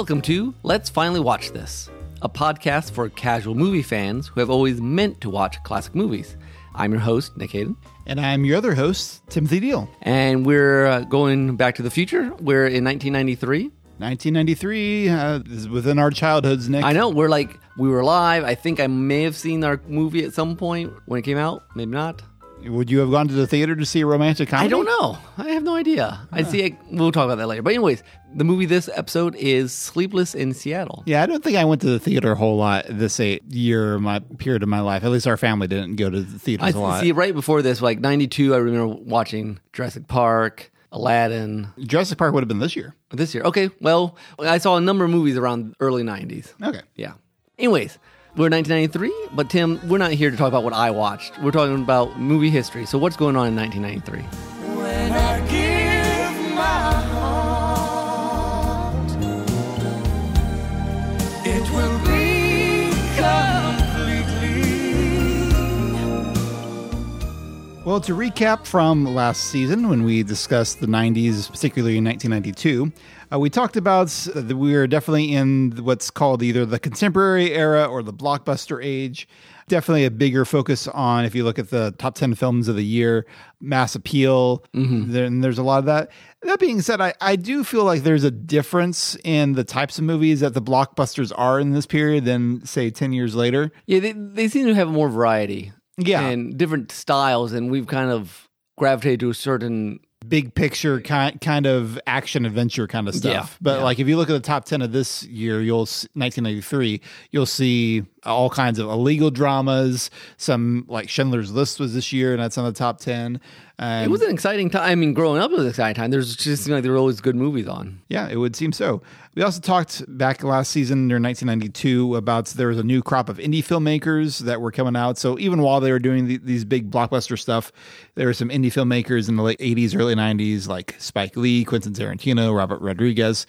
Welcome to Let's Finally Watch This, a podcast for casual movie fans who have always meant to watch classic movies. I'm your host, Nick Hayden, And I'm your other host, Timothy Deal. and we're uh, going back to the future. We're in 1993. 1993 uh, is within our childhoods, Nick. I know, we're like, we were live. I think I may have seen our movie at some point when it came out, maybe not. Would you have gone to the theater to see a romantic comedy? I don't know. I have no idea. I see. It, we'll talk about that later. But anyways, the movie this episode is Sleepless in Seattle. Yeah, I don't think I went to the theater a whole lot this eight year my period of my life. At least our family didn't go to the theaters I a lot. see. Right before this, like '92, I remember watching Jurassic Park, Aladdin. Jurassic Park would have been this year. This year, okay. Well, I saw a number of movies around early '90s. Okay. Yeah. Anyways, we're 1993, but Tim, we're not here to talk about what I watched. We're talking about movie history. So, what's going on in 1993? When I give my heart, it will be completely. Well, to recap from last season when we discussed the 90s, particularly in 1992, uh, we talked about uh, that we are definitely in what's called either the contemporary era or the blockbuster age. Definitely a bigger focus on, if you look at the top 10 films of the year, mass appeal. Then there's a lot of that. That being said, I, I do feel like there's a difference in the types of movies that the blockbusters are in this period than, say, 10 years later. Yeah, they, they seem to have more variety. Yeah. And different styles, and we've kind of gravitated to a certain. Big picture kind kind of action adventure kind of stuff. Yeah, but yeah. like if you look at the top 10 of this year, you'll s- 1993, you'll see all kinds of illegal dramas, some like Schindler's List was this year and that's on the top 10. And It was an exciting time. I mean, growing up, it was an exciting time. There's just like there were always good movies on. yeah, it would seem so. We also talked back last season during 1992 about there was a new crop of indie filmmakers that were coming out. So even while they were doing the, these big blockbuster stuff, there were some indie filmmakers in the late 80s, early 90s, like Spike Lee, Quentin Tarantino, Robert Rodriguez,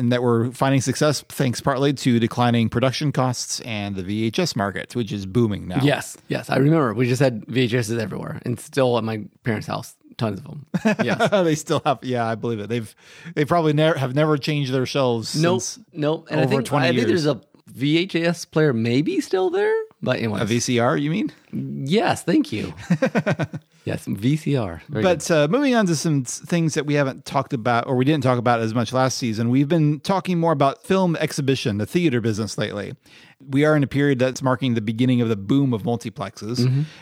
and that we're finding success thanks partly to declining production costs and the VHS market, which is booming now. Yes, yes, I remember. We just had VHSs everywhere, and still at my parents' house, tons of them. Yes. they still have. Yeah, I believe it. They've they probably never have never changed their shelves. nope, since nope. And I think 20 I think years. there's a VHS player maybe still there. But anyway, a VCR. You mean? yes, thank you. yes, VCR. Very. But uh, moving on to some things that we haven't talked about, or we didn't talk about as much last season, we've been talking more about film exhibition, the theater business lately. We are in a period that's marking the beginning of the boom of multiplexes.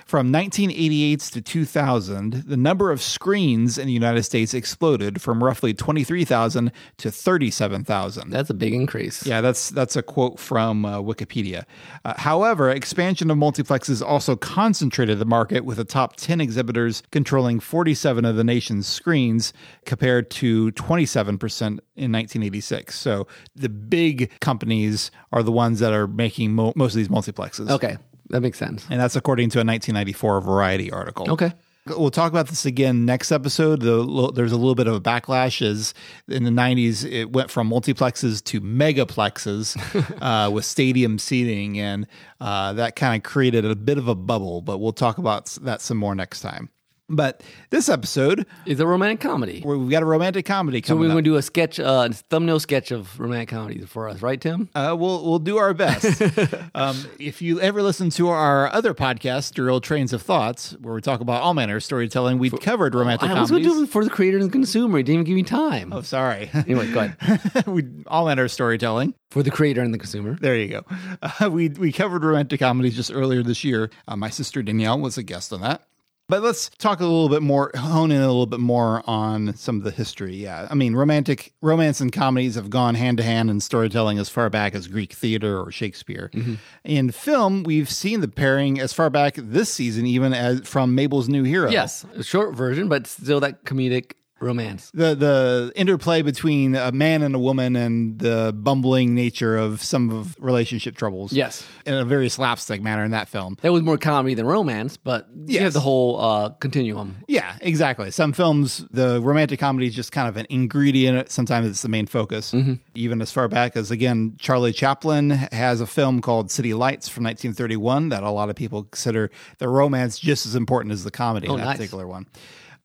From 1988 to 2000, the number of screens in the United States exploded from roughly 23,000 to 37,000. that's a big increase. Yeah, that's that's a quote from uh, Wikipedia. Uh, however, expansion of multiplexes also concentrated the market with the top 10 exhibitors controlling 47 of the nation's screens compared to 27% in 1986. So the big companies are the ones that are making mo- most of these multiplexes. Okay, that makes sense. And that's according to a 1994 Variety article. Okay. We'll talk about this again next episode. The, there's a little bit of a backlash as in the 90s, it went from multiplexes to megaplexes uh, with stadium seating, and uh, that kind of created a bit of a bubble, but we'll talk about that some more next time. But this episode, is a romantic comedy. we've got a romantic comedy coming. So we're going to do a sketch, uh, thumbnail sketch of romantic comedies for us, right, Tim? Uh, we'll we'll do our best. um, if you ever listen to our other podcast, Derailed Trains of Thoughts, where we talk about all manner of storytelling, we've covered romantic I was going to do it for the creator and the consumer. He didn't even give me time. oh, sorry. Anyway, go ahead. we all manner of storytelling. For the creator and the consumer. There you go. Uh, we we covered romantic comedies just earlier this year. Uh, my sister Danielle was a guest on that. But let's talk a little bit more, hone in a little bit more on some of the history. Yeah, I mean, romantic romance and comedies have gone hand to hand in storytelling as far back as Greek theater or Shakespeare. Mm-hmm. In film, we've seen the pairing as far back this season, even as from Mabel's New Hero. Yes, a short version, but still that comedic romance. the the interplay between a man and a woman and the bumbling nature of some of relationship troubles. Yes. in a very slapstick manner in that film. That was more comedy than romance, but you have the whole uh, continuum. Yeah, exactly. Some films, the romantic comedy is just kind of an ingredient. Sometimes it's the main focus. Even as far back as, again, Charlie Chaplin has a film called City Lights from 1931 that a lot of people consider the romance just as important as the comedy Oh, in that nice. particular one.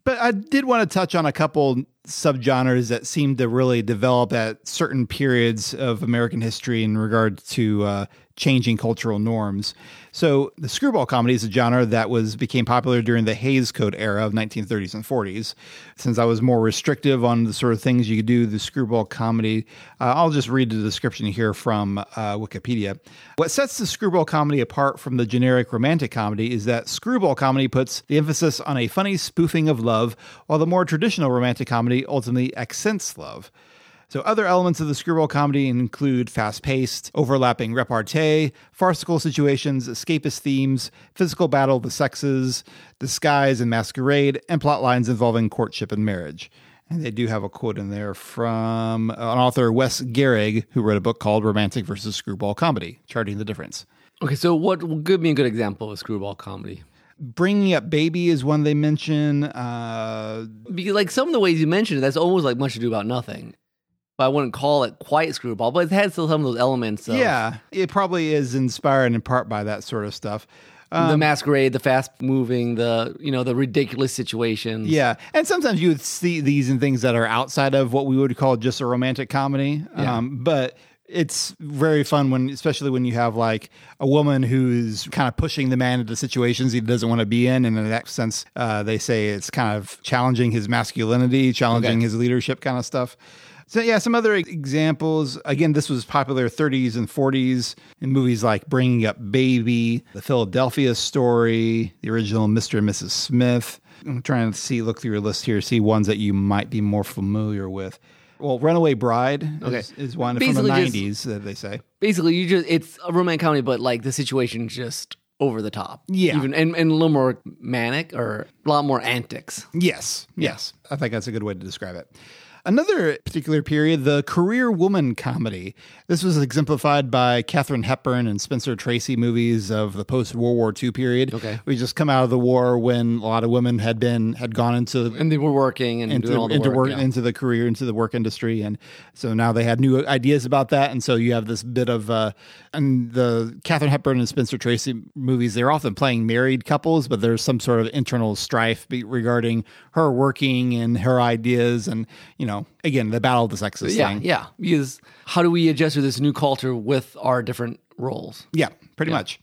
But I did want to touch on a couple subgenres that seem to really develop at certain periods of American history in regard to uh, changing cultural norms. So the screwball comedy is a genre that was became popular during the Hays Code era of 1930s and 40s. Since I was more restrictive on the sort of things you could do, the screwball comedy, uh, I'll just read the description here from uh, Wikipedia. What sets the screwball comedy apart from the generic romantic comedy is that screwball comedy puts the emphasis on a funny spoofing of love, while the more traditional romantic comedy ultimately accents love. So, other elements of the screwball comedy include fast paced, overlapping repartee, farcical situations, escapist themes, physical battle of the sexes, disguise and masquerade, and plot lines involving courtship and marriage. And they do have a quote in there from an author, Wes Gehring, who wrote a book called Romantic versus Screwball Comedy, charting the difference. Okay, so what give me a good example of a screwball comedy? Bringing Up Baby is one they mention. Uh, Because like some of the ways you mentioned it, that's almost like much ado about nothing. I wouldn't call it quite screwball, but it had still some of those elements of yeah, it probably is inspired in part by that sort of stuff. Um, the masquerade, the fast moving, the you know, the ridiculous situations. Yeah, and sometimes you would see these in things that are outside of what we would call just a romantic comedy. Yeah. Um, but it's very fun when, especially when you have like a woman who's kind of pushing the man into situations he doesn't want to be in, and in that sense, uh, they say it's kind of challenging his masculinity, challenging Okay. his leadership, kind of stuff. So yeah, some other examples. Again, this was popular 30s and 40s in movies like Bringing Up Baby, The Philadelphia Story, the original Mr. and Mrs. Smith. I'm trying to see, look through your list here, see ones that you might be more familiar with. Well, Runaway Bride Okay. is, is one Basically from the just- 90s that they say. Basically, you just it's a romantic comedy, but like the situation's just over the top. Yeah. Even and, and a little more manic or a lot more antics. Yes, yes. I think that's a good way to describe it. Another particular period, the career woman comedy. This was exemplified by Katharine Hepburn and Spencer Tracy movies of the post World War II period. Okay. we just come out of the war when a lot of women had been had gone into And they were working and doing into, all the into work. work yeah. into the career into the work industry and so now they had new ideas about that and so you have this bit of uh and the Katharine Hepburn and Spencer Tracy movies they're often playing married couples but there's some sort of internal strife regarding her working and her ideas and you know again the battle of the sexes yeah, thing yeah. Because how do we adjust to this new culture with our different roles? Yeah, pretty much.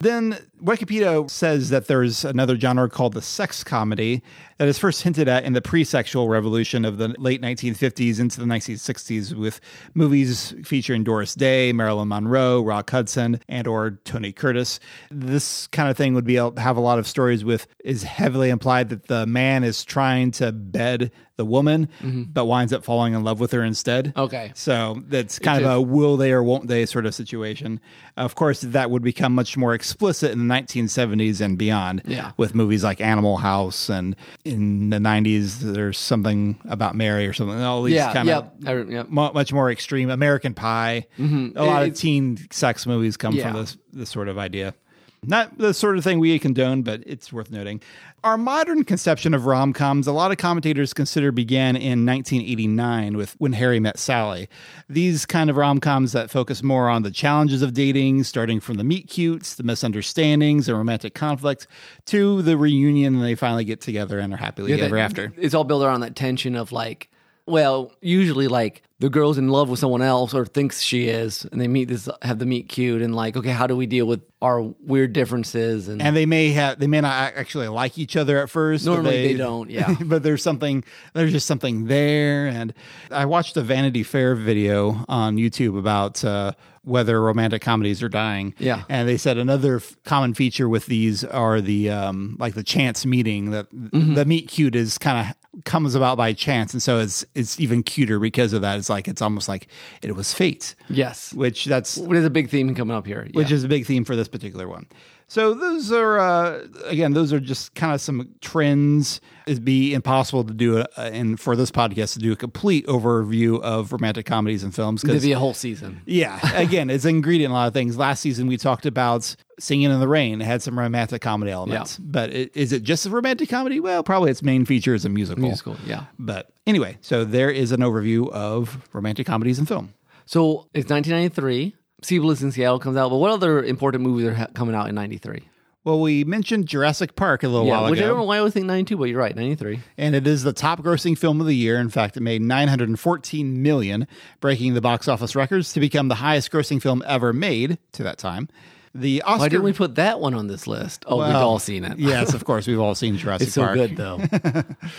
Then Wikipedia says that there's another genre called the sex comedy that is first hinted at in the pre-sexual revolution of the late 1950s into the 1960s with movies featuring Doris Day, Marilyn Monroe, Rock Hudson, and or Tony Curtis. This kind of thing would be have a lot of stories with is heavily implied that the man is trying to bed the woman mm-hmm. but winds up falling in love with her instead. Okay. So that's kind of just- a will they or won't they sort of situation. Of course, that would become much more explicit in the 1970s and beyond. Yeah. With movies like Animal House and in the 90s, there's something about Mary or something. All these Yeah, kind of yep. mu- much more extreme. American Pie. A lot of Mm-hmm. Teen sex movies come Yeah. from this this sort of idea. Not the sort of thing we condone, but it's worth noting. Our modern conception of rom coms, a lot of commentators consider began in 1989 with When Harry Met Sally. These kind of rom coms that focus more on the challenges of dating, starting from the meet cutes, the misunderstandings, and romantic conflict, to the reunion and they finally get together and are happily Yeah, ever that- after. It's all built around that tension of like, well, usually like the girl's in love with someone else or thinks she is, and they meet this have the meet cute and like, okay, how do we deal with our weird differences and, and they may have they may not actually like each other at first Normally they don't, yeah. but there's something there's just something there and i watched a vanity fair video on youtube about uh, whether romantic comedies are dying Yeah. and they said another f- common feature with these are the um like the chance meeting that Mm-hmm. the meet cute is kind of comes about by chance and so it's it's even cuter because of that it's like it's almost like it was fate yes, which that's there's a big theme coming up here. which yeah. is a big theme for this particular one. So those are uh, again, those are just kind of some trends. It'd be impossible to do, a, and for this podcast to do a complete overview of romantic comedies and films. Because be a whole season. yeah, again, it's an ingredient in a lot of things. Last season we talked about Singing in the Rain. It had some romantic comedy elements, but it, is it just a romantic comedy? Well, probably its main feature is a musical. Musical, yeah. But anyway, so there is an overview of romantic comedies and film. So it's 1993. Sleepless in Seattle comes out, but what other important movies are ha- coming out in '93? Well, we mentioned Jurassic Park a little Yeah, while which I don't know why I would think 92, but you're right, 93. and it is the top grossing film of the year. In fact, it made 914 million, breaking the box office records to become the highest grossing film ever made to that time. The Oscar Why didn't we put that one on this list? Oh, we've all seen it. yes, of course, we've all seen Jurassic Park. It's so good, though.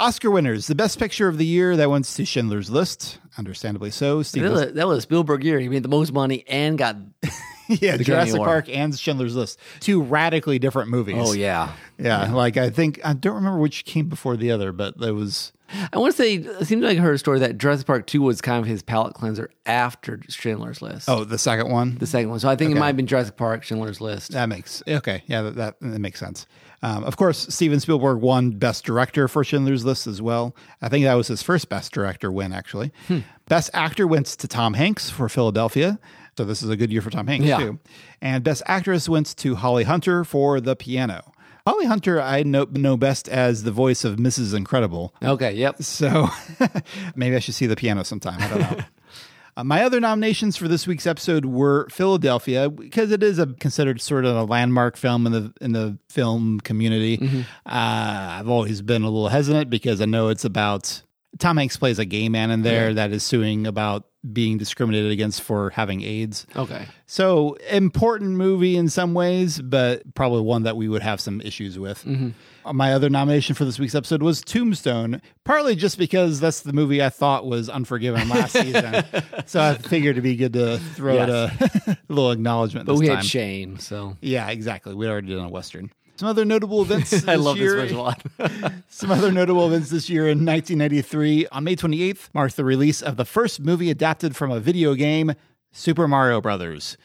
Oscar winners: the Best Picture of the year that went to Schindler's List, understandably so. Steve that, was, that was Spielberg year. He made the most money and got. yeah, the Jurassic Award. Park and Schindler's List, two radically different movies. Oh, yeah. yeah. Like I think I don't remember which came before the other, but there was I want to say, it seems like I heard a story that Jurassic Park 2 was kind of his palate cleanser after Schindler's List. oh the second one. The second one. So I think it might have been Jurassic Park, Schindler's List. That makes okay. Yeah, that that, that makes sense. Um, of course, Steven Spielberg won Best Director for Schindler's List as well. I think that was his first Best Director win, actually. Best Actor went to Tom Hanks for Philadelphia. So this is a good year for Tom Hanks Yeah. too. And Best Actress went to Holly Hunter for The Piano. Holly Hunter, I know, know best as the voice of Mrs. Incredible. Okay, yep. So maybe I should see the piano sometime. I don't know. Uh, my other nominations for this week's episode were Philadelphia because it is a considered sort of a landmark film in the in the film community. Uh, I've always been a little hesitant because I know it's about Tom Hanks plays a gay man in there that is suing about being discriminated against for having AIDS. Okay. So important movie in some ways, but probably one that we would have some issues with. Uh, My other nomination for this week's episode was Tombstone, partly just because that's the movie I thought was Unforgiven last season. So I figured it'd be good to throw it a, little acknowledgement But we time. had Shane, so. yeah, exactly. We'd already done a western. Some other notable events. This I love year, this first one. some other notable events this year in 1993. On May 28th, marked the release of the first movie adapted from a video game, Super Mario Brothers.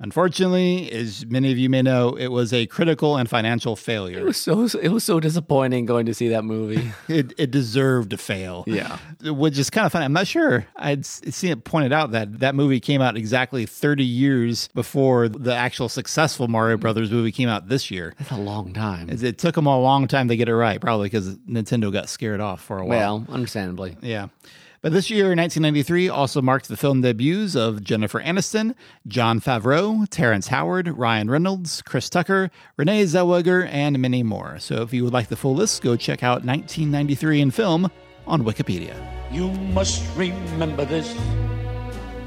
Unfortunately, as many of you may know, it was a critical and financial failure. It was so it was so disappointing going to see that movie. It, it deserved to fail. Yeah. Which is kind of funny. I'm not sure. I'd seen it pointed out that that movie came out exactly 30 years before the actual successful Mario Brothers movie came out this year. That's a long time. It took them a long time to get it right, probably because Nintendo got scared off for a while. Well, understandably. Yeah. But this year, 1993, also marked the film debuts of Jennifer Aniston, Jon Favreau, Terrence Howard, Ryan Reynolds, Chris Tucker, Renee Zellweger, and many more. So if you would like the full list, go check out 1993 in film on Wikipedia. You must remember this.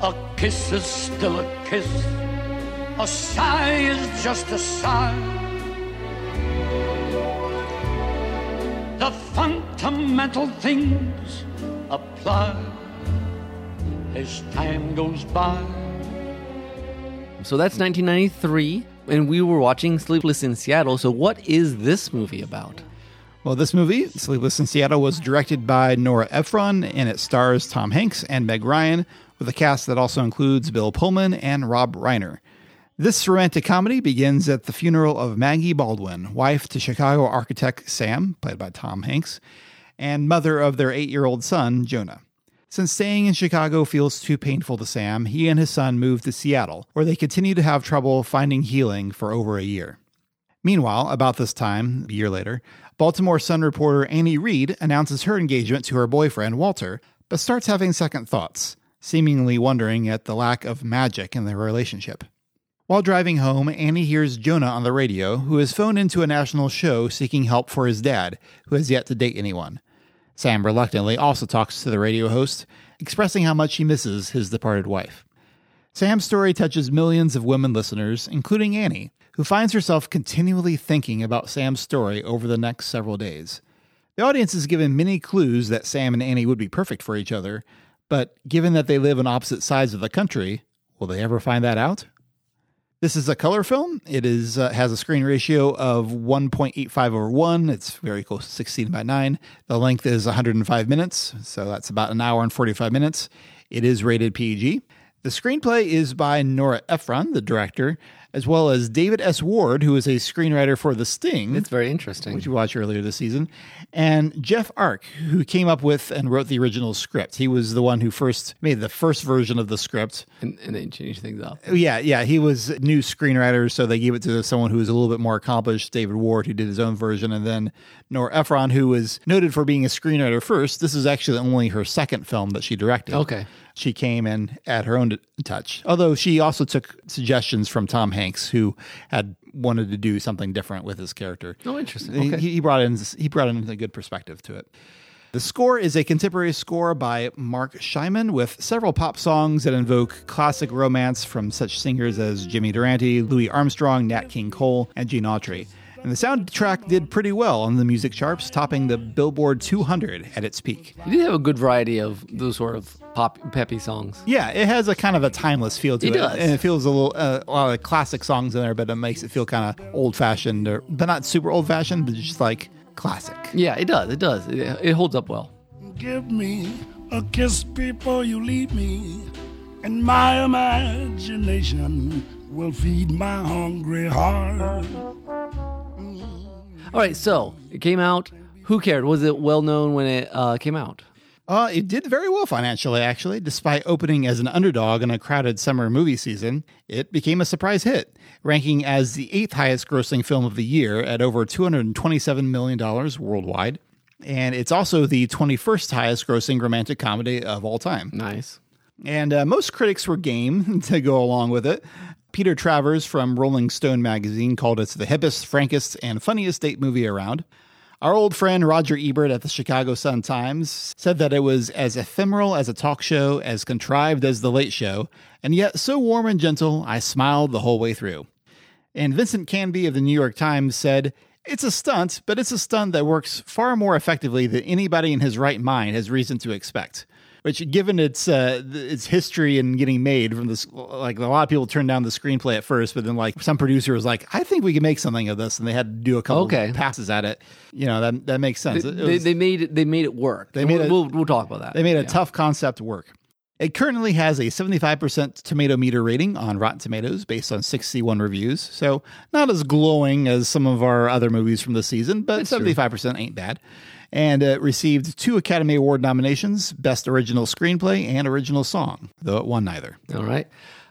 A kiss is still a kiss. A sigh is just a sigh. The fundamental things apply as time goes by. So that's 1993, and we were watching Sleepless in Seattle. So what is this movie about? Well, this movie, Sleepless in Seattle, was directed by Nora Ephron and it stars Tom Hanks and Meg Ryan, with a cast that also includes Bill Pullman and Rob Reiner. This romantic comedy begins at the funeral of Maggie Baldwin, wife to Chicago architect Sam, played by Tom Hanks, and mother of their eight year old son, Jonah. Since staying in Chicago feels too painful to Sam, he and his son move to Seattle, where they continue to have trouble finding healing for over a year. Meanwhile, about this time, a year later, Baltimore Sun reporter Annie Reed announces her engagement to her boyfriend, Walter, but starts having second thoughts, seemingly wondering at the lack of magic in their relationship. While driving home, Annie hears Jonah on the radio, who has phoned into a national show seeking help for his dad, who has yet to date anyone. Sam reluctantly also talks to the radio host, expressing how much he misses his departed wife. Sam's story touches millions of women listeners, including Annie, who finds herself continually thinking about Sam's story over the next several days. The audience is given many clues that Sam and Annie would be perfect for each other, but given that they live on opposite sides of the country, will they ever find that out? This is a color film. It is uh, has a screen ratio of 1.85 over 1. It's very close to 16 by 9. The length is 105 minutes, so that's about an hour and 45 minutes. It is rated PG. The screenplay is by Nora Ephron, the director, as well as David S. Ward, who is a screenwriter for The Sting It's very interesting. which you watched earlier this season, and Jeff Arch, who came up with and wrote the original script. He was the one who first made the first version of the script. and, and they change things up. Oh, yeah, yeah, he was a new screenwriter, so they gave it to someone who was a little bit more accomplished, David Ward, who did his own version, and then Nora Ephron, who was noted for being a screenwriter first. This is actually only her second film that she directed. Okay. She came and at her own touch. Although she also took suggestions from Tom Hanks, who had wanted to do something different with his character. Oh, interesting. He- Okay. He, he brought in he brought in a good perspective to it. The score is a contemporary score by Marc Shaiman with several pop songs that invoke classic romance from such singers as Jimmy Durante, Louis Armstrong, Nat King Cole, and Gene Autry. And the soundtrack did pretty well on the music charts, topping the Billboard 200 at its peak. You did have a good variety of those sort of pop peppy songs. Yeah, it has a kind of a timeless feel to it. It does. And it feels a little, uh, a lot of classic songs in there, but it makes it feel kind of old fashioned, or but not super old fashioned, but just like classic. Yeah, it does. It does. It, it holds up well. Give me a kiss before you leave me, and my imagination will feed my hungry heart. All right, so it came out. Who cared? Was it well known when it uh, came out? Uh, it did very well financially, actually. Despite opening as an underdog in a crowded summer movie season, it became a surprise hit, ranking as the eighth highest grossing film of the year at over $227 million worldwide. And it's also the 21st highest grossing romantic comedy of all time. Nice. And uh, most critics were game to go along with it. Peter Travers from Rolling Stone magazine called it the hippest, frankest, and funniest date movie around. Our old friend Roger Ebert at the Chicago Sun Times said that it was as ephemeral as a talk show, as contrived as The Late Show, and yet so warm and gentle, I smiled the whole way through. And Vincent Canby of the New York Times said, It's a stunt, but it's a stunt that works far more effectively than anybody in his right mind has reason to expect. Which, given its uh, its history and getting made from this, like a lot of people turned down the screenplay at first, but then like some producer was like, "I think we can make something of this," and they had to do a couple Okay. passes at it. You know that that makes sense. They, It they, was- they made it. They made it work. They made we'll, it- we'll, we'll talk about that. they made a Yeah. tough concept work. It currently has a 75% tomato meter rating on Rotten Tomatoes based on 61 reviews. So, not as glowing as some of our other movies from the season, but 75% ain't bad. And it received two Academy Award nominations Best Original Screenplay and Original Song, though it won neither. All right.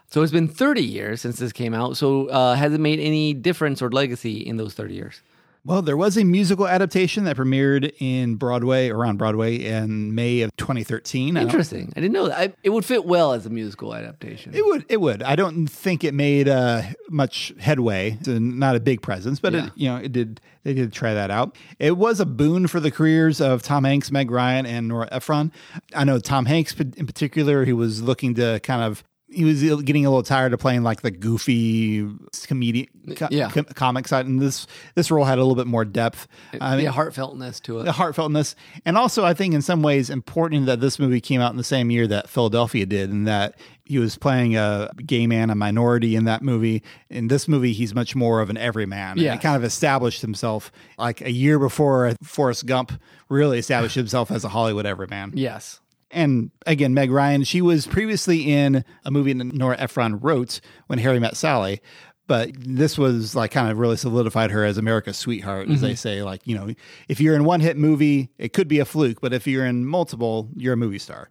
So it's been 30 years since this came out. So uh, has it made any difference or legacy in those 30 years? Well, there was a musical adaptation that premiered in Broadway, around Broadway, in May of 2013. I Interesting. I didn't know that. I, it would fit well as a musical adaptation. It would. It would. I don't think it made uh, much headway. So not a big presence, but Yeah. it, you know, it did. They did try that out. It was a boon for the careers of Tom Hanks, Meg Ryan, and Nora Ephron. I know Tom Hanks in particular. He was looking to kind of. He was getting a little tired of playing like the goofy comedian, co- Yeah. com- comic side, and this this role had a little bit more depth. I mean, the heartfeltness to it. the heartfeltness, and also I think in some ways important that this movie came out in the same year that Philadelphia did, and that he was playing a gay man, a minority in that movie. In this movie, he's much more of an everyman. Yes. he kind of established himself like a year before Forrest Gump really established himself as a Hollywood everyman. yes. And again, Meg Ryan, she was previously in a movie that Nora Ephron wrote when Harry met Sally. But this was like kind of really solidified her as America's sweetheart, as they mm-hmm. say. Like, you know, if you're in one hit movie, it could be a fluke, but if you're in multiple, you're a movie star.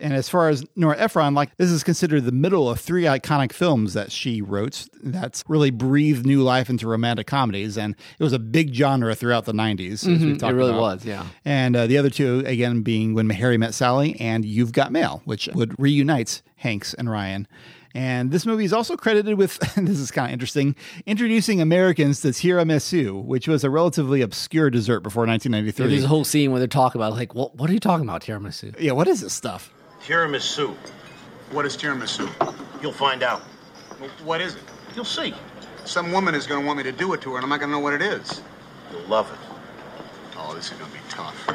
And as far as Nora Ephron, like this is considered the middle of three iconic films that she wrote that really breathed new life into romantic comedies. And it was a big genre throughout the 90s. as we've Mm-hmm. It really about. was, yeah. And uh, the other two, again, being When Harry Met Sally and You've Got Mail, which would reunite Hanks and Ryan. And this movie is also credited with, this is kind of interesting, introducing Americans to tiramisu, which was a relatively obscure dessert before 1993. There's a whole scene where they're talking about like, what, what are you talking about, tiramisu? yeah, what is this stuff? Tiramisu. What is tiramisu? You'll find out. What is it? You'll see. Some woman is going to want me to do it to her, and I'm not going to know what it is. You'll love it. Oh, this is going to be tough.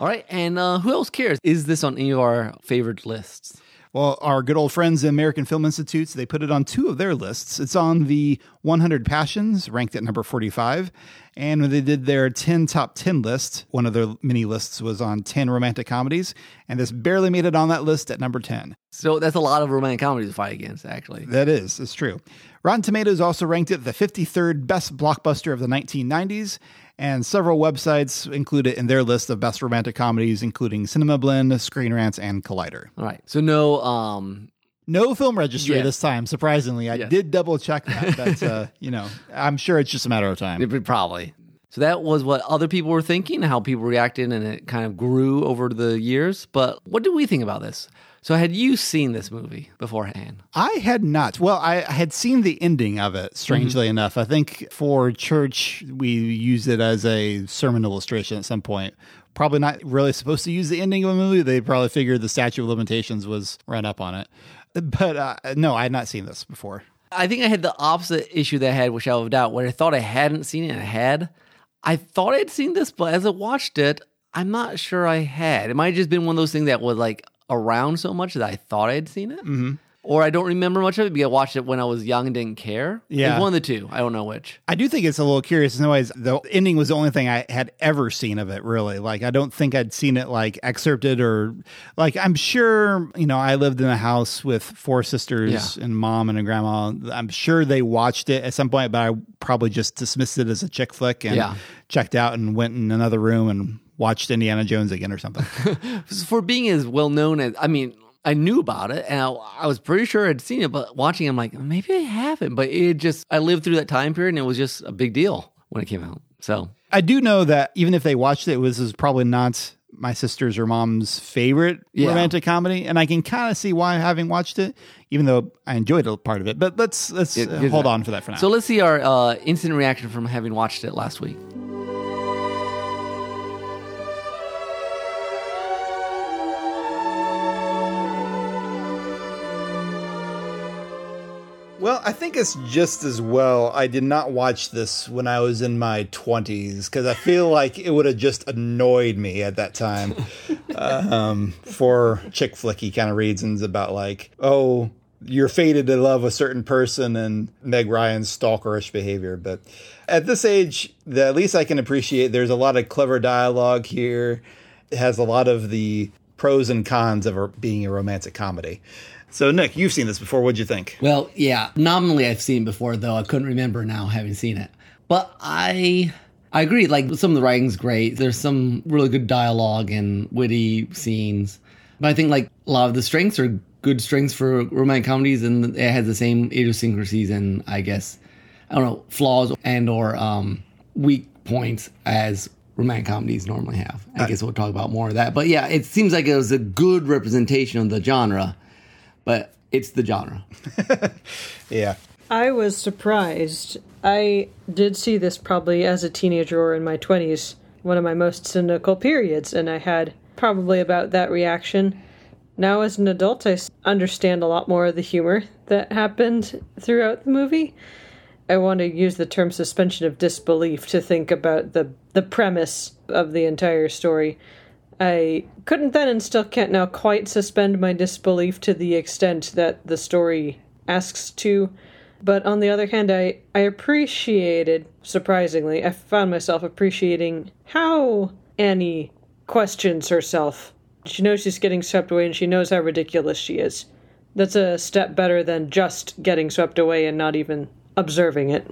All right. And uh, who else cares? Is this on any of our favorite lists? Well, our good old friends, the American Film Institutes, they put it on two of their lists. It's on the 100 Passions, ranked at number 45. And when they did their 10 top 10 list, one of their mini lists was on 10 romantic comedies. And this barely made it on that list at number 10. So that's a lot of romantic comedies to fight against, actually. That is, it's true. Rotten Tomatoes also ranked it the 53rd best blockbuster of the 1990s, and several websites include it in their list of best romantic comedies, including Cinema Blend, Screen Rants, and Collider. All right. So no, um, No film registry Yeah. this time, surprisingly. I Yes. did double check that. But, uh, you know, I'm sure it's just a matter of time. it probably. So that was what other people were thinking, how people reacted, and it kind of grew over the years. But what do we think about this? So had you seen this movie beforehand? I had not. Well, I I had seen the ending of it, strangely enough. I think for church, we used it as a sermon illustration at some point. Probably not really supposed to use the ending of a movie. They probably figured the statute of limitations was run up on it. But uh, no, I had not seen this before. I think I had the opposite issue that I had with Shadow of Doubt, where I thought I hadn't seen it and I had. I thought I'd seen this, but as I watched it, I'm not sure I had. It might have just been one of those things that was like around so much that I thought I'd seen it. Mm-hmm. Or I don't remember much of it because I watched it when I was young and didn't care. Yeah. It's one of the two. I don't know which. I do think it's a little curious in some ways. The ending was the only thing I had ever seen of it, really. Like, I don't think I'd seen it like excerpted or like, I'm sure, you know, I lived in a house with four sisters Yeah. and mom and a grandma. I'm sure they watched it at some point, but I probably just dismissed it as a chick flick and Yeah. checked out and went in another room and watched Indiana Jones again or something. For being as well known as, I mean, I knew about it and I, I was pretty sure I'd seen it, but watching, it, I'm like, maybe I haven't. But it just, I lived through that time period and it was just a big deal when it came out. So I do know that even if they watched it, it was, is probably not my sister's or mom's favorite Yeah. romantic comedy, and I can kind of see why having watched it, even though I enjoyed a part of it. But let's let's It- uh, it- hold on for that for now. So let's see our uh, instant reaction from having watched it last week. I think it's just as well. I did not watch this when I was in my 20s because I feel like it would have just annoyed me at that time um, for chick flicky kind of reasons about like, oh, you're fated to love a certain person and Meg Ryan's stalkerish behavior. But at this age, the, at least I can appreciate there's a lot of clever dialogue here. It has a lot of the pros and cons of being a romantic comedy. So, Nick, you've seen this before. What'd you think? Well, yeah, nominally I've seen it before, though I couldn't remember now having seen it. But I I agree. Like some of the writing's great. There's some really good dialogue and witty scenes. But I think like a lot of the strengths are good strengths for romantic comedies, and it has the same idiosyncrasies and I guess I don't know flaws and or um, weak points as romantic comedies normally have. I guess we'll talk about more of that. But yeah, it seems like it was a good representation of the genre, but it's the genre. Yeah. I was surprised. I did see this probably as a teenager or in my 20s, one of my most cynical periods, and I had probably about that reaction. Now, as an adult, I understand a lot more of the humor that happened throughout the movie. I want to use the term suspension of disbelief to think about the, the premise of the entire story. I couldn't then and still can't now quite suspend my disbelief to the extent that the story asks to. But on the other hand, I, I appreciated, surprisingly, I found myself appreciating how Annie questions herself. She knows she's getting swept away and she knows how ridiculous she is. That's a step better than just getting swept away and not even observing it.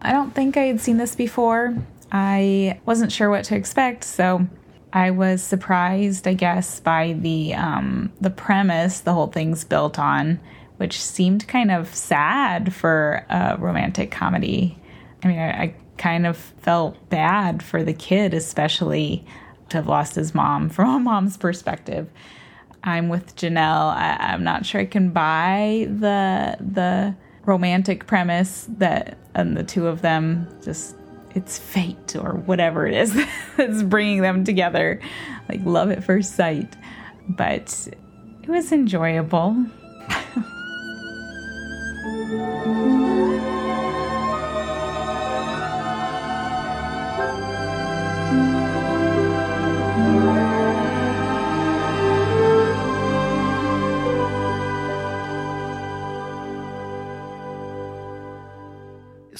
I don't think I had seen this before. I wasn't sure what to expect, so I was surprised, I guess, by the um, the premise the whole thing's built on, which seemed kind of sad for a romantic comedy. I mean, I, I kind of felt bad for the kid, especially to have lost his mom from a mom's perspective. I'm with Janelle. I, I'm not sure I can buy the the romantic premise that and the two of them just it's fate or whatever it is that's bringing them together, like love at first sight. But it was enjoyable.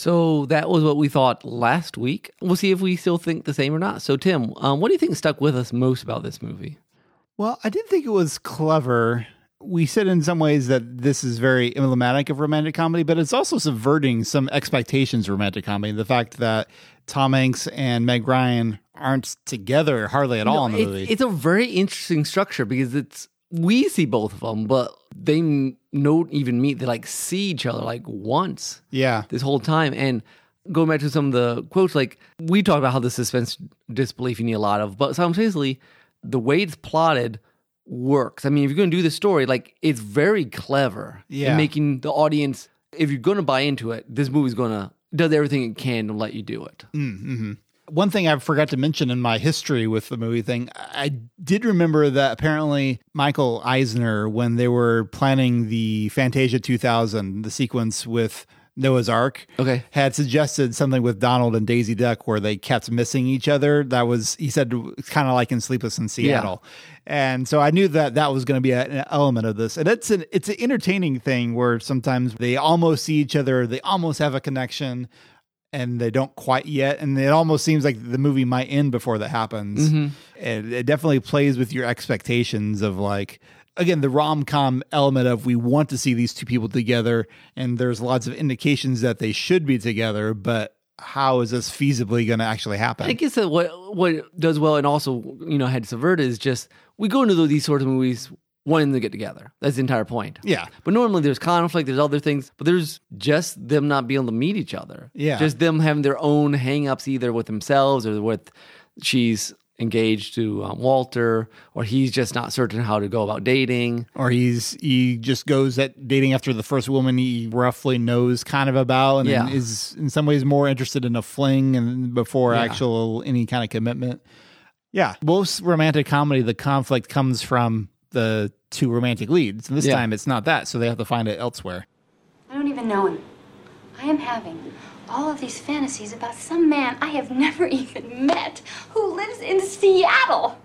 So that was what we thought last week. We'll see if we still think the same or not. So, Tim, um, what do you think stuck with us most about this movie? Well, I didn't think it was clever. We said in some ways that this is very emblematic of romantic comedy, but it's also subverting some expectations of romantic comedy. The fact that Tom Hanks and Meg Ryan aren't together hardly at all in the It- movie. It's a very interesting structure because it's we see both of them, but they n- don't even meet. They like see each other like once yeah. this whole time, and going back to some of the quotes, like we talked about how the suspense disbelief you need a lot of, but simultaneously, the way it's plotted works. I mean, if you're going to do the story, like it's very clever Yeah. in making the audience. If you're going to buy into it, this movie's going to does everything it can to let you do it. Mm, mm-hmm. One thing I forgot to mention in my history with the movie thing, I did remember that apparently Michael Eisner, when they were planning the Fantasia 2000, the sequence with Noah's Ark, Okay. had suggested something with Donald and Daisy Duck where they kept missing each other. That was, he said, it's kind of like in Sleepless in Seattle. And so I knew that that was going to be an element of this. And it's an, it's an entertaining thing where sometimes they almost see each other, they almost have a connection and they don't quite yet. And it almost seems like the movie might end before that happens. Mm-hmm. And it definitely plays with your expectations of like, again, the rom com element of we want to see these two people together, and there's lots of indications that they should be together, but how is this feasibly going to actually happen? I guess that what what does well and also you know had subverted is just we go into these sorts of movies wanting to get together. That's the entire point. Yeah. But normally there's conflict, there's other things, but there's just them not being able to meet each other. Yeah. Just them having their own hang-ups either with themselves or with she's engaged to um, Walter or he's just not certain how to go about dating. or he's he just goes at dating after the first woman he roughly knows kind of about and Yeah. is in some ways more interested in a fling and before Yeah. actual any kind of commitment yeah most romantic comedy the conflict comes from the two romantic leads and this Yeah. time it's not that so they have to find it elsewhere I don't even know him. I am having all of these fantasies about some man I have never even met who lives in Seattle.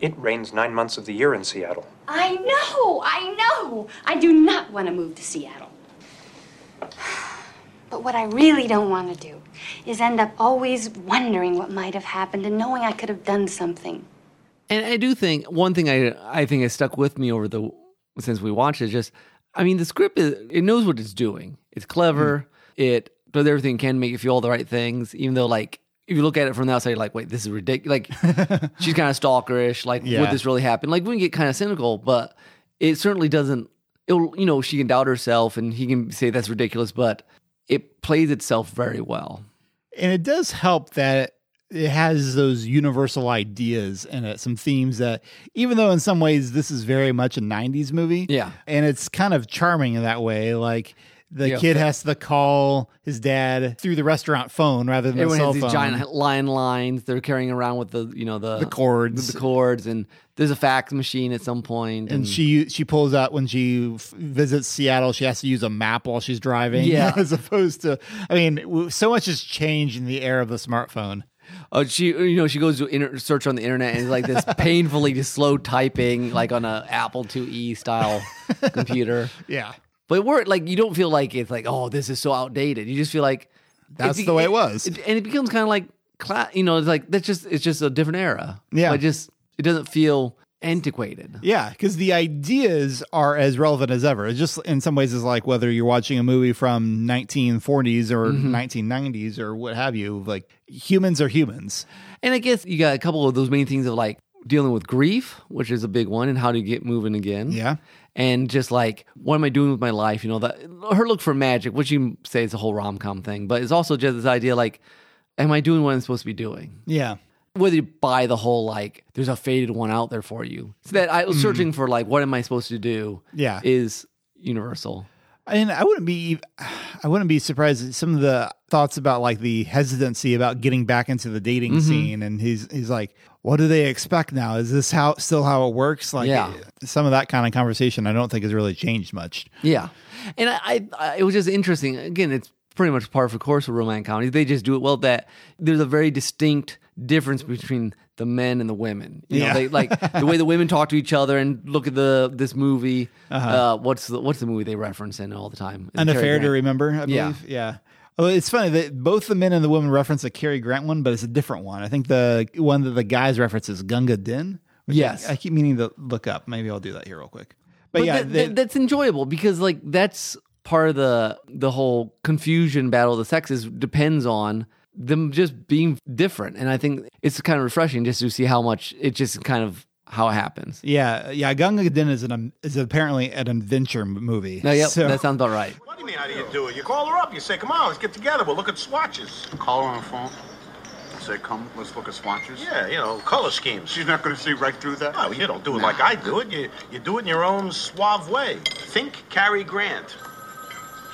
It rains nine months of the year in Seattle. I know, I know. I do not want to move to Seattle. But what I really don't want to do is end up always wondering what might have happened and knowing I could have done something. And I do think one thing I I think has stuck with me over the since we watched it is just I mean the script is it knows what it's doing. It's clever. Mm-hmm. It does everything it can to make you feel all the right things, even though like if you look at it from the outside, you're like, wait, this is ridiculous. Like she's kind of stalkerish. Like, Yeah. would this really happen? Like we can get kind of cynical, but it certainly doesn't. It'll you know she can doubt herself, and he can say that's ridiculous, but it plays itself very well. and it does help that it has those universal ideas in it some themes that even though in some ways this is very much a 90s movie Yeah. and it's kind of charming in that way like the Yeah. kid has to call his dad through the restaurant phone rather than Everyone the cell has these phone. giant line lines they're carrying around with the you know the The cords. the cords, and there's a fax machine at some point. point, and she she pulls out when she f- visits Seattle. She has to use a map while she's driving, Yeah. as opposed to. I mean, so much has changed in the era of the smartphone. Oh, she you know she goes to inter- search on the internet and it's like this painfully slow typing like on a Apple IIe style computer. Yeah, But we're like you don't feel like it's like oh this is so outdated. You just feel like That's the way it was. and it becomes kind of like cla- you know it's like that's just it's just a different era. Yeah. it just it doesn't feel antiquated. Yeah, because the ideas are as relevant as ever. It's just in some ways is like whether you're watching a movie from 1940s or Mm-hmm. 1990s or what have you. Like humans are humans. And I guess you got a couple of those main things of like dealing with grief, which is a big one, and how to get moving again. Yeah. And just like, what am I doing with my life? You know, that her look for magic, which you say is a whole rom com thing, but it's also just this idea like, am I doing what I'm supposed to be doing? Yeah. Whether you buy the whole like, there's a faded one out there for you. So that I was searching for like, what am I supposed to do? Yeah. Is universal. And I wouldn't be, I wouldn't be surprised. at Some of the thoughts about like the hesitancy about getting back into the dating Mm-hmm. scene, and he's he's like, "What do they expect now? Is this how still how it works?" Like, Yeah. some of that kind of conversation, I don't think has really changed much. Yeah, and I, I, I it was just interesting. Again, it's pretty much par for course with romantic comedies. They just do it well. That there's a very distinct difference between the men and the women. You know, Yeah. they like the way the women talk to each other and look at the this movie. uh what's the what's the movie they reference in all the time? An affair to remember, I Yeah. believe. Yeah. Well, it's funny that both the men and the women reference a Cary Grant one, but it's a different one. I think the one that the guys reference is Gunga Din. Yes. I, I keep meaning to look up. Maybe I'll do that here real quick. But, But yeah, that- they- that's enjoyable because like that's part of the the whole confusion battle of the sexes depends on them just being different, and I think it's kind of refreshing just to see how much it just kind of how it happens. yeah, yeah. Gunga Din is an um, is apparently an adventure movie. No, yep, So- that sounds about right. What do you mean, how do you do it? You call her up. You say, come on, let's get together. We'll look at swatches. Call her on the phone. Say, come, let's look at swatches. Yeah, you know, color schemes. She's not going to see right through that. No, you don't do it like I do it. You, you do it in your own suave way. Think Cary Grant.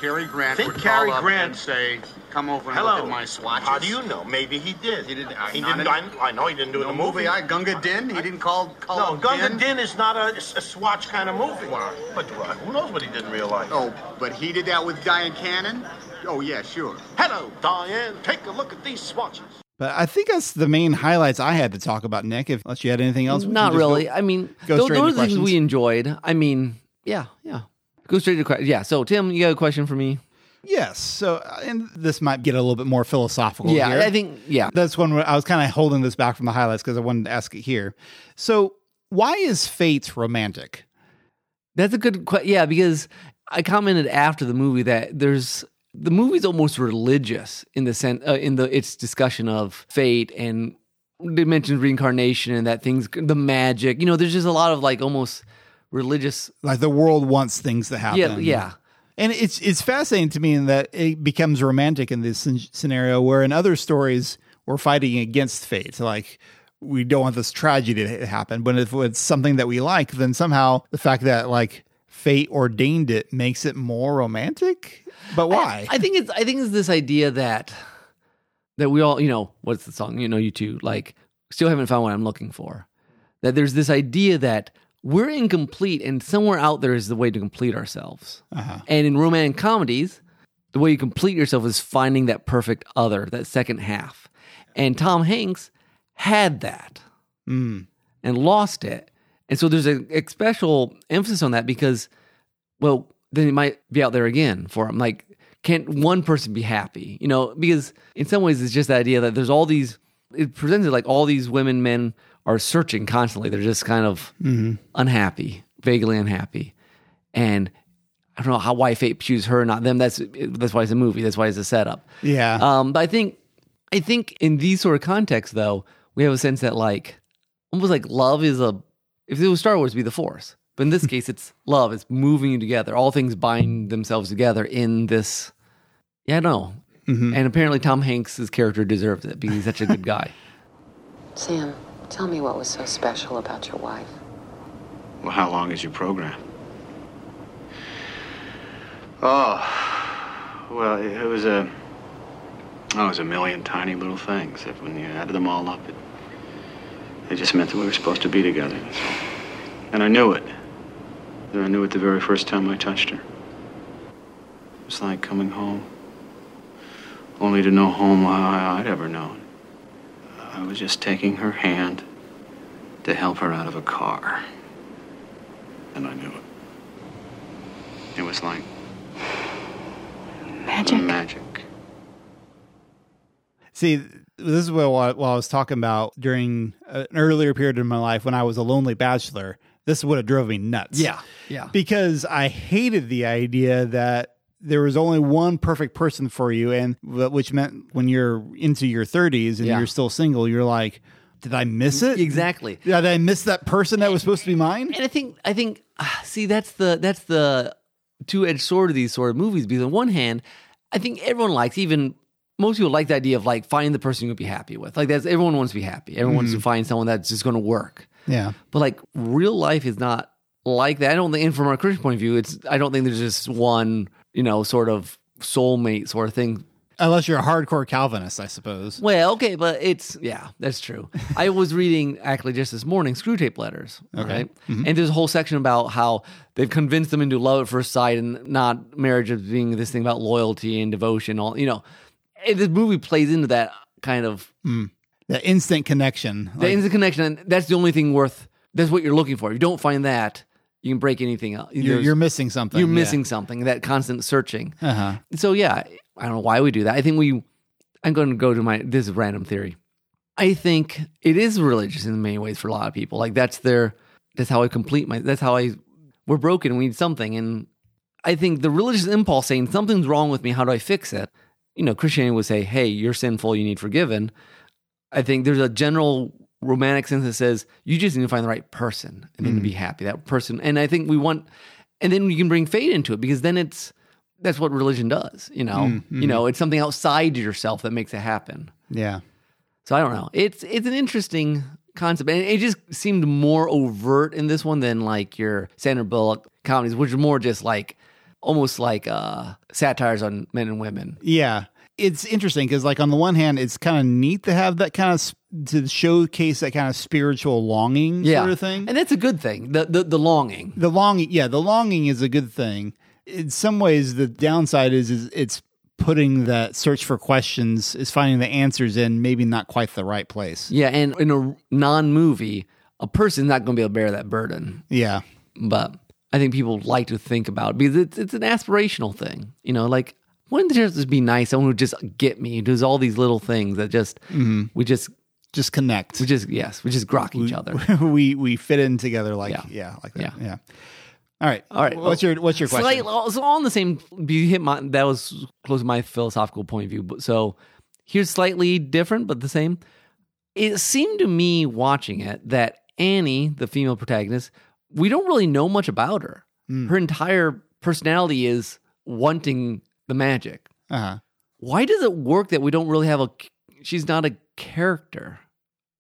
Cary Grant Think would Cary call up Grant- and say, come over and Hello. look at my swatches. How do you know? Maybe he did. He didn't. uh, He didn't. in- I, I know he didn't do it no in the movie. I, Gunga Din? He didn't call, call no, Gunga Din? Din is not a, a swatch kind of movie. But uh, who knows what he did in real life? Oh, but he did that with Dyan Cannon? Oh, yeah, sure. Hello, Diane. Take a look at these swatches. But I think that's the main highlights I had to talk about, Nick. If unless you had anything else, Not really. go- I mean, go those into are things we enjoyed. I mean, yeah, yeah. Go straight to questions. Yeah. So, Tim, you got a question for me? Yes. So, uh, and this might get a little bit more philosophical. Yeah, here. I think- yeah. That's one where I was kind of holding this back from the highlights because I wanted to ask it here. So, why is fate romantic? That's a good question. Yeah, because I commented after the movie that there's the movie's almost religious in the sense uh, in the its discussion of fate and they mentioned reincarnation and that things the magic. You know, there's just a lot of like almost religious. Like the world wants things to happen. Yeah, yeah. And it's it's fascinating to me in that it becomes romantic in this scenario where in other stories we're fighting against fate. Like we don't want this tragedy to happen, but if it's something that we like, then somehow the fact that like fate ordained it makes it more romantic. But why? I think it's I think it's this idea that that we all you know what's the song you know U2 like still haven't found what I'm looking for. That there's this idea that we're incomplete and somewhere out there is the way to complete ourselves. And in romantic comedies, the way you complete yourself is finding that perfect other, that second half. And Tom Hanks had that Mm. and lost it. And so there's a, a special emphasis on that because, well, then it might be out there again for him. Like, can't one person be happy? You know, because in some ways it's just the idea that there's all these, it presents it like all these women, men are searching constantly. They're just kind of unhappy, vaguely unhappy. And I don't know how why fate chooses her, not them. That's that's why it's a movie. That's why it's a setup. Yeah. Um, but I think I think in these sort of contexts, though, we have a sense that like almost like love is a if it was Star Wars, it'd be the Force. But in this case, it's love. It's moving you together. All things bind themselves together in this. Yeah, I know. And apparently, Tom Hanks' character deserves it because he's such a good guy. Sam, tell me what was so special about your wife. Well, how long is your program? Oh, well, it was a. Oh, it was a million tiny little things. If when you added them all up, it, it just meant that we were supposed to be together. And I knew it. I knew it the very first time I touched her. It was like coming home. Only to know home I- I'd ever known. I was just taking her hand to help her out of a car. And I knew it. It was like Magic. magic. See, this is what, what I was talking about during an earlier period in my life when I was a lonely bachelor. This would have drove me nuts. Yeah, yeah. Because I hated the idea that there was only one perfect person for you, and which meant when you're into your 30s and Yeah. you're still single, you're like, did I miss it? Exactly. Did I miss that person that was supposed to be mine? And I think I think ah, see that's the that's the two edged sword of these sort of movies. Because on one hand, I think everyone likes even most people like the idea of like finding the person you'll be happy with. Like that's everyone wants to be happy. Everyone wants to find someone that's just going to work. Yeah. But like real life is not like that. I don't think, and from our Christian point of view, it's I don't think there's just one you know sort of soulmate sort of thing. Unless you're a hardcore Calvinist, I suppose. Well, okay, but it's yeah, that's true. I was reading actually just this morning Screwtape Letters, Okay. Mm-hmm. And there's a whole section about how they've convinced them into love at first sight and not marriage as being this thing about loyalty and devotion. All you know, and this movie plays into that kind of the instant connection. the Like, instant connection, and that's the only thing worth. That's what you're looking for. If you don't find that, you can break anything else. you're, you're missing something. you're yeah. missing something. That constant searching. Uh-huh. So yeah, I don't know why we do that. I think we. I'm going to go to my. This is random theory. I think it is religious in many ways for a lot of people. Like that's their. That's how I complete my. That's how I. We're broken. We need something, and I think the religious impulse saying something's wrong with me. How do I fix it? You know, Christianity would say, "Hey, you're sinful. You need forgiven." I think there's a general romantic sense that says you just need to find the right person and then to be happy. That person, and I think we want, and then you can bring fate into it because then it's that's what religion does. You know, Mm, you know, it's something outside yourself that makes it happen. Yeah. So I don't know. It's it's an interesting concept, and it just seemed more overt in this one than like your Sandra Bullock comedies, which are more just like almost like uh satires on men and women. Yeah. It's interesting because, like, on the one hand, it's kind of neat to have that kind of to showcase that kind of spiritual longing Yeah, sort of thing. and that's a good thing. The the, the longing. The longing, yeah, the longing is a good thing. In some ways, the downside is is it's putting that search for questions, is finding the answers in maybe not quite the right place. Yeah, and in a non movie, a person's not going to be able to bear that burden. Yeah. But I think people like to think about it because it's, it's an aspirational thing. You know, like, wouldn't it just be nice? Someone would just get me, who does all these little things that just, Mhm. we just, Just connect. we just, yes, we just grok each other. we we fit in together like yeah, Yeah. like that. Yeah. Yeah. All right. All right. What's your what's your question? So on the same, you hit my, that was close to my philosophical point of view. But so here's slightly different, but the same. It seemed to me watching it that Annie, the female protagonist, we don't really know much about her. Hmm. Her entire personality is wanting the magic. Uh-huh. Why does it work that we don't really have a, she's not a character?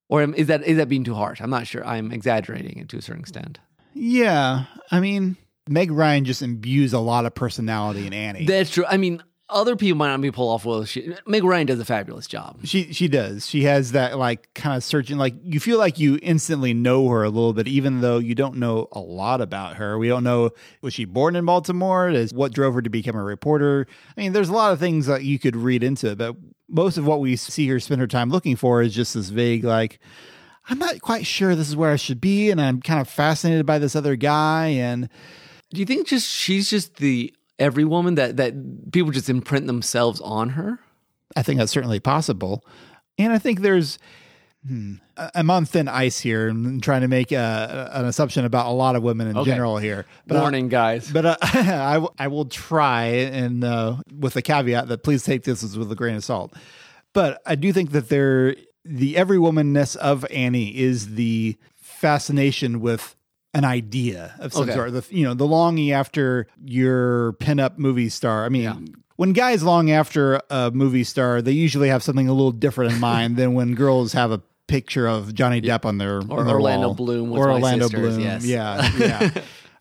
Or is that is that being too harsh? I'm not sure. I'm exaggerating it to a certain extent. Yeah. I mean, Meg Ryan just imbues a lot of personality in Annie. That's true. I mean, other people might not be pull off well. She, Meg Ryan does a fabulous job. She she does. She has that like kind of searching like you feel like you instantly know her a little bit even though you don't know a lot about her. We don't know was she born in Baltimore? Is what drove her to become a reporter? I mean, there's a lot of things that you could read into it, but most of what we see her spend her time looking for is just this vague like I'm not quite sure this is where I should be and I'm kind of fascinated by this other guy and Do you think just she's just the every woman that that people just imprint themselves on her? I think that's certainly possible. And I think there's, hmm, I- I'm on thin ice here and trying to make a, an assumption about a lot of women in Okay. general here. But, uh, Warning, guys. but uh, I, w- I will try, and uh, with the caveat that please take this with a grain of salt. But I do think that there, the every womanness of Annie is the fascination with an idea of some Okay. sort. The you know the longing after your pinup movie star. I mean. When guys long after a movie star, they usually have something a little different in mind than when girls have a picture of Johnny Depp on their Or on their Orlando wall. Bloom with or Orlando sisters, Bloom. yes. Yeah, yeah.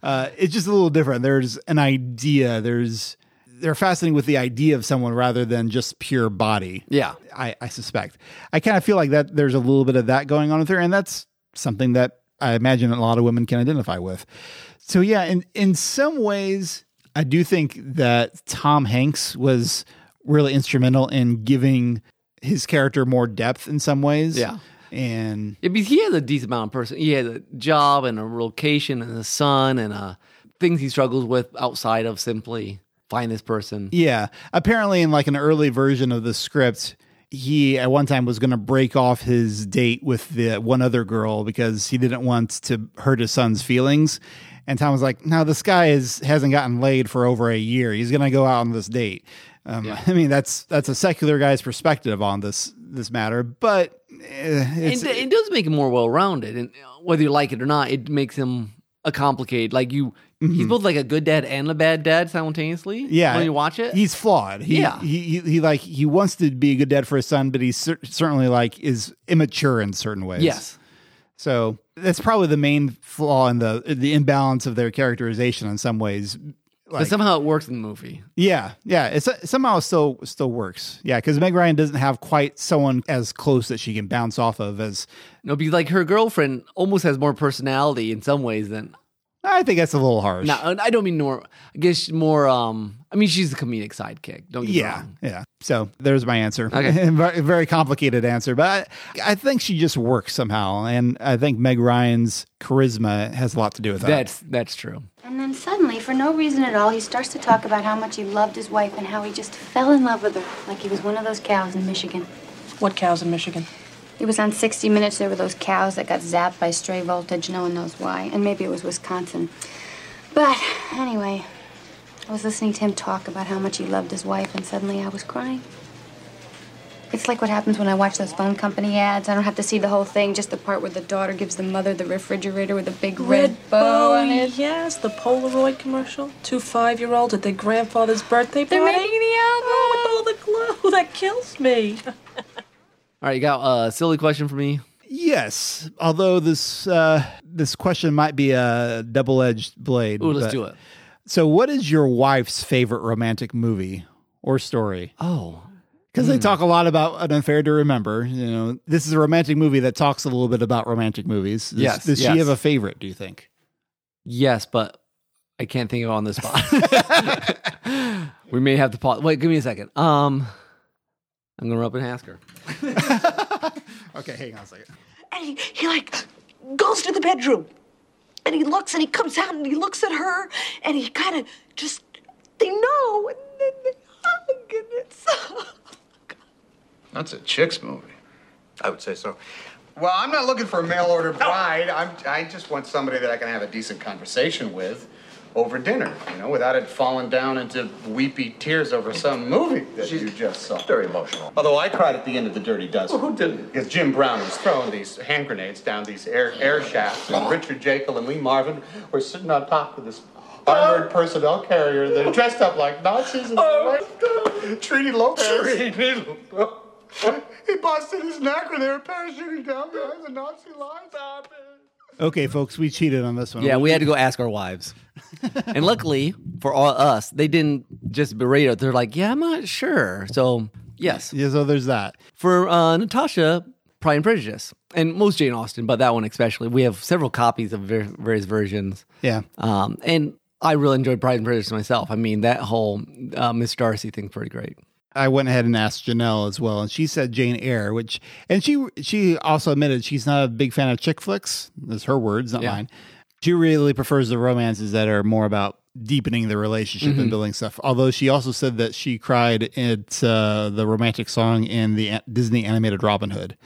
uh, it's just a little different. There's an idea. There's they're fascinating with the idea of someone rather than just pure body. Yeah. I, I suspect. I kind of feel like that there's a little bit of that going on with her, and that's something that I imagine a lot of women can identify with. So yeah, in in some ways, I do think that Tom Hanks was really instrumental in giving his character more depth in some ways. Yeah. And Yeah, because he has a decent amount of person. He has a job and a location and a son and uh, things he struggles with outside of simply find this person. Yeah. Apparently, in like an early version of the script, he at one time was going to break off his date with the one other girl because he didn't want to hurt his son's feelings. And Tom was like, "No, this guy is hasn't gotten laid for over a year. He's going to go out on this date." Um, I mean, that's that's a secular guy's perspective on this this matter, but eh, it's, it, it does make him more well rounded, and whether you like it or not, it makes him a complicated. Like you, he's both like a good dad and a bad dad simultaneously. Mm-hmm. Yeah, when you watch it, he's flawed. He, Yeah. he, he, he like he wants to be a good dad for his son, but he's cer- certainly like is immature in certain ways. yes, So that's probably the main flaw in the the imbalance of their characterization in some ways. but somehow it works in the movie. yeah, yeah, it's somehow it still still works. Yeah, because Meg Ryan doesn't have quite someone as close that she can bounce off of as No, because like her girlfriend almost has more personality in some ways than. I think that's a little harsh. No, I don't mean more. I guess more. Um, I mean she's the comedic sidekick. Don't get me Yeah, wrong. yeah. So there's my answer. Okay. very, very complicated answer, but I, I think she just works somehow, and I think Meg Ryan's charisma has a lot to do with that. That's that's true. And then suddenly, for no reason at all, he starts to talk about how much he loved his wife and how he just fell in love with her, like he was one of those cows in Michigan. What cows in Michigan? It was on 60 Minutes. There were those cows that got zapped by stray voltage. No one knows why. And maybe it was Wisconsin. But anyway, I was listening to him talk about how much he loved his wife, and suddenly I was crying. It's like what happens when I watch those phone company ads. I don't have to see the whole thing, just the part where the daughter gives the mother the refrigerator with a big red, bow on it. Yes, the Polaroid commercial. Two five-year-olds at their grandfather's birthday party. They're making the album. Oh, with all the glue. That kills me. All right, you got a silly question for me? Yes, although this uh, this question might be a double edged blade. Ooh, let's but- do it. So, what is your wife's favorite romantic movie or story? Oh, because they talk a lot about an affair to remember. You know, this is a romantic movie that talks a little bit about romantic movies. Does, Yes, Does yes. she have a favorite? Do you think? Yes, but I can't think of it on the spot. we may have to pause. Wait, give me a second. Um, I'm gonna run up and ask her. Okay, hang on a second. And he, he like goes to the bedroom and he looks and he comes out and he looks at her and he kind of just they know and then they hug and it's oh, That's a chick's movie. I would say so. Well, I'm not looking for a mail order bride. I'm, I just want somebody that I can have a decent conversation with over dinner, you know, without it falling down into weepy tears over some movie that you just saw. Very emotional. Although I cried at the end of The Dirty Dozen. Well, who didn't? Because Jim Brown was throwing these hand grenades down these air, air shafts, and Richard Jaeckel and Lee Marvin were sitting on top of this armored personnel carrier. They're dressed up like Nazis. And oh, Trini Lopez. He busted his neck when they were parachuting down behind the Nazi lines. Stop it. Okay, folks, we cheated on this one. Yeah, we had to go ask our wives. and luckily for all us, they didn't just berate us. They're like, "Yeah, I'm not sure." So yes, Yeah, so there's that. for uh, Natasha, Pride and Prejudice, and most Jane Austen, but that one especially. We have several copies of ver- various versions. Yeah. Um, and I really enjoyed Pride and Prejudice myself. I mean, that whole uh, Miss Darcy thing's pretty great. I went ahead and asked Janelle as well, and she said Jane Eyre, which, and she she also admitted she's not a big fan of chick flicks. That's her words, not Yeah. mine. She really prefers the romances that are more about deepening the relationship Mhm. and building stuff. Although she also said that she cried at uh, the romantic song in the Disney animated Robin Hood.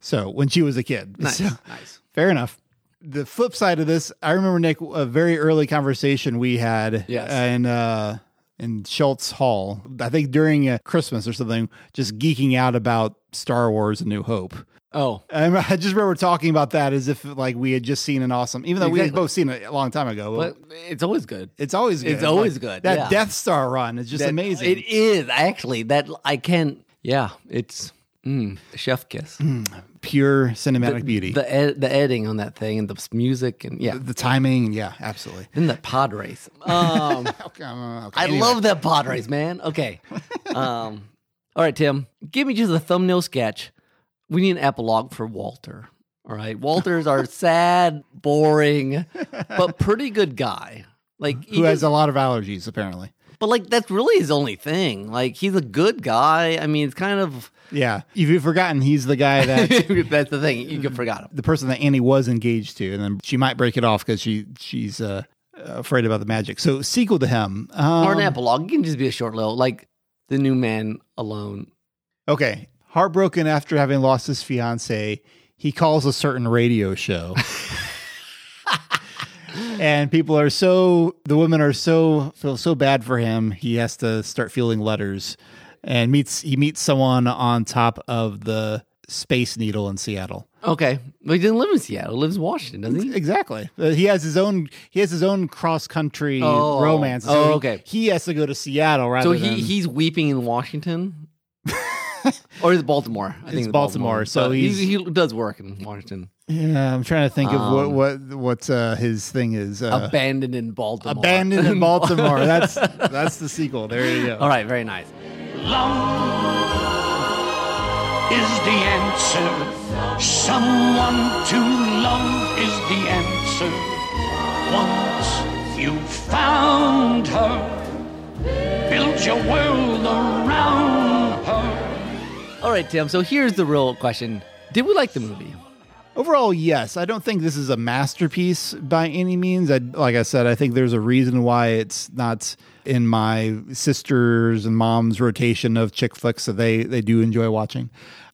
So when she was a kid, Nice, So, nice. fair enough. The flip side of this, I remember Nick a very early conversation we had Yes. in uh, in Schultz Hall. I think during uh, Christmas or something, just geeking out about Star Wars: A New Hope. Oh, I, I just remember talking about that as if like we had just seen an awesome, even though we had both seen it a long time ago. but it's always good. it's always good. It's always Like, good, That yeah. Death Star run is just That- amazing. It is actually that I can't. Yeah, it's mm, chef kiss. Pure cinematic the, beauty. The ed- the editing on that thing and the music and yeah, the, the timing, yeah, absolutely. then the pod race. Um, Okay, okay, I anyway. love that pod race, man. Okay. Um, all right, Tim, give me just a thumbnail sketch. We need an epilogue for Walter. All right, Walter's our sad, boring, but pretty good guy. Like Who has a lot of allergies, apparently. But like that's really his only thing. Like he's a good guy. I mean, it's kind of Yeah. If you've forgotten, he's the guy that that's the thing. You forgot him. the person that Annie was engaged to, and then she might break it off because she she's uh, afraid about the magic. So sequel to him, um, or an epilogue. It can just be a short little, like the new man alone. Okay, heartbroken after having lost his fiance, he calls a certain radio show. and people are so the women are so feel so bad for him he has to start feeling letters and meets he meets someone on top of the space needle in seattle Okay, but he didn't live in Seattle. He lives in Washington, doesn't he? exactly Uh, he has his own he has his own cross country Oh. romance Oh, okay. he, has to go to seattle rather So he than he's weeping in Washington, or is it Baltimore? I It's it's Baltimore, so But he, he's- he does work in Washington. Yeah i'm trying to think of what Um, what what uh, his thing is uh, Abandoned in Baltimore. Abandoned in Baltimore. That's that's the sequel. There you go. All right, very nice. Love is the answer. Someone to love is the answer. Once you found her, build your world around her. All right, Tim. So here's the real question: Did we like the movie? Overall, yes. I don't think this is a masterpiece by any means. I, like I said, I think there's a reason why it's not in my sisters and mom's rotation of chick flicks that they they do enjoy watching.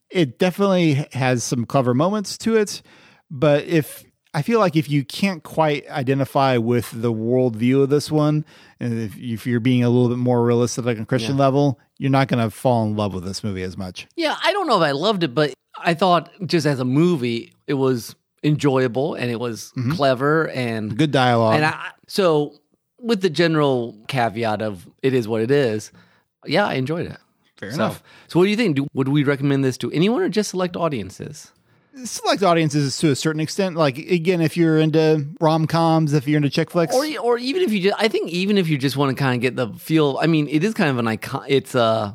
It definitely has some clever moments to it, but if I feel like if you can't quite identify with the worldview of this one, and if, if you're being a little bit more realistic like a Christian Yeah. level, you're not going to fall in love with this movie as much. Yeah, I don't know if I loved it, but I thought just as a movie, it was enjoyable and it was clever and Mm-hmm. Good dialogue. And I, so, with the general caveat of it is what it is, yeah, I enjoyed it. Fair So- enough. So, what do you think? Do, would we recommend this to anyone or just select audiences? Select audiences to a certain extent. Like again, if you're into rom coms, if you're into chick flicks, Or, or even if you just, I think even if you just want to kind of get the feel, I mean, it is kind of an icon. It's uh,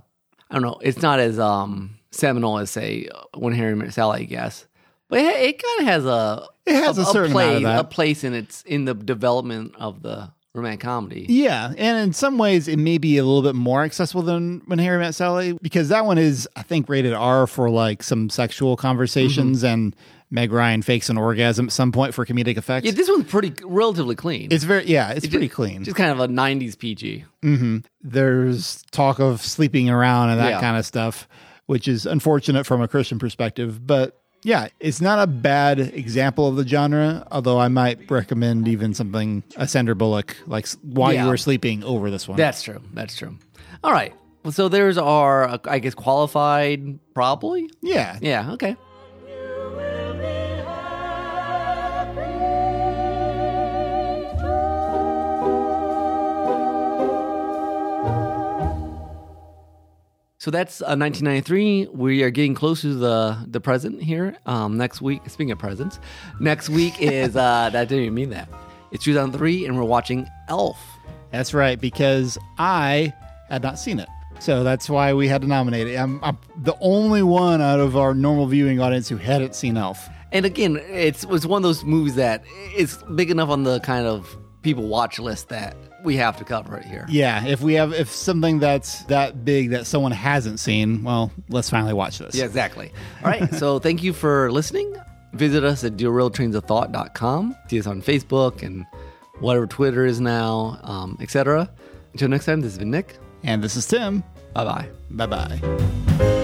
I don't know, it's not as um seminal as say When Harry Met Sally, I guess, but it, it kind of has a It has a certain place, amount of that. a place in its in the development of the romantic comedy. Yeah, and in some ways, it may be a little bit more accessible than When Harry Met Sally because that one is, I think, rated R for like some sexual conversations, Mm-hmm. and Meg Ryan fakes an orgasm at some point for comedic effect. Yeah, this one's pretty relatively clean. it's very, yeah, it's It pretty ju- clean. Just kind of a '90s PG. hmm There's talk of sleeping around and that Yeah. kind of stuff, which is unfortunate from a Christian perspective, but. Yeah, it's not a bad example of the genre, although I might recommend even something a Sandra Bullock, like While Yeah. You Were Sleeping, over this one. That's true. That's true. All right. So there's our, I guess, qualified, probably. Yeah. Yeah. Okay. So that's uh, 1993. We are getting close to the the present here. Um, next week, speaking of presents, next week is uh, that didn't even mean that. It's 2003, and we're watching Elf. That's right, because I had not seen it. So that's why we had to nominate it. I'm, I'm the only one out of our normal viewing audience who hadn't seen Elf. And again, it's was one of those movies that is big enough on the kind of people watch list that we have to cover it here. Yeah, if we have if something that's that big that someone hasn't seen, well, let's finally watch this. Yeah, exactly. All right. so thank you for listening. Visit us at derailtrainsofthought.com. See us on Facebook and whatever Twitter is now, um, etc. Until next time, this has been Nick. And this is Tim. Bye bye. Bye bye.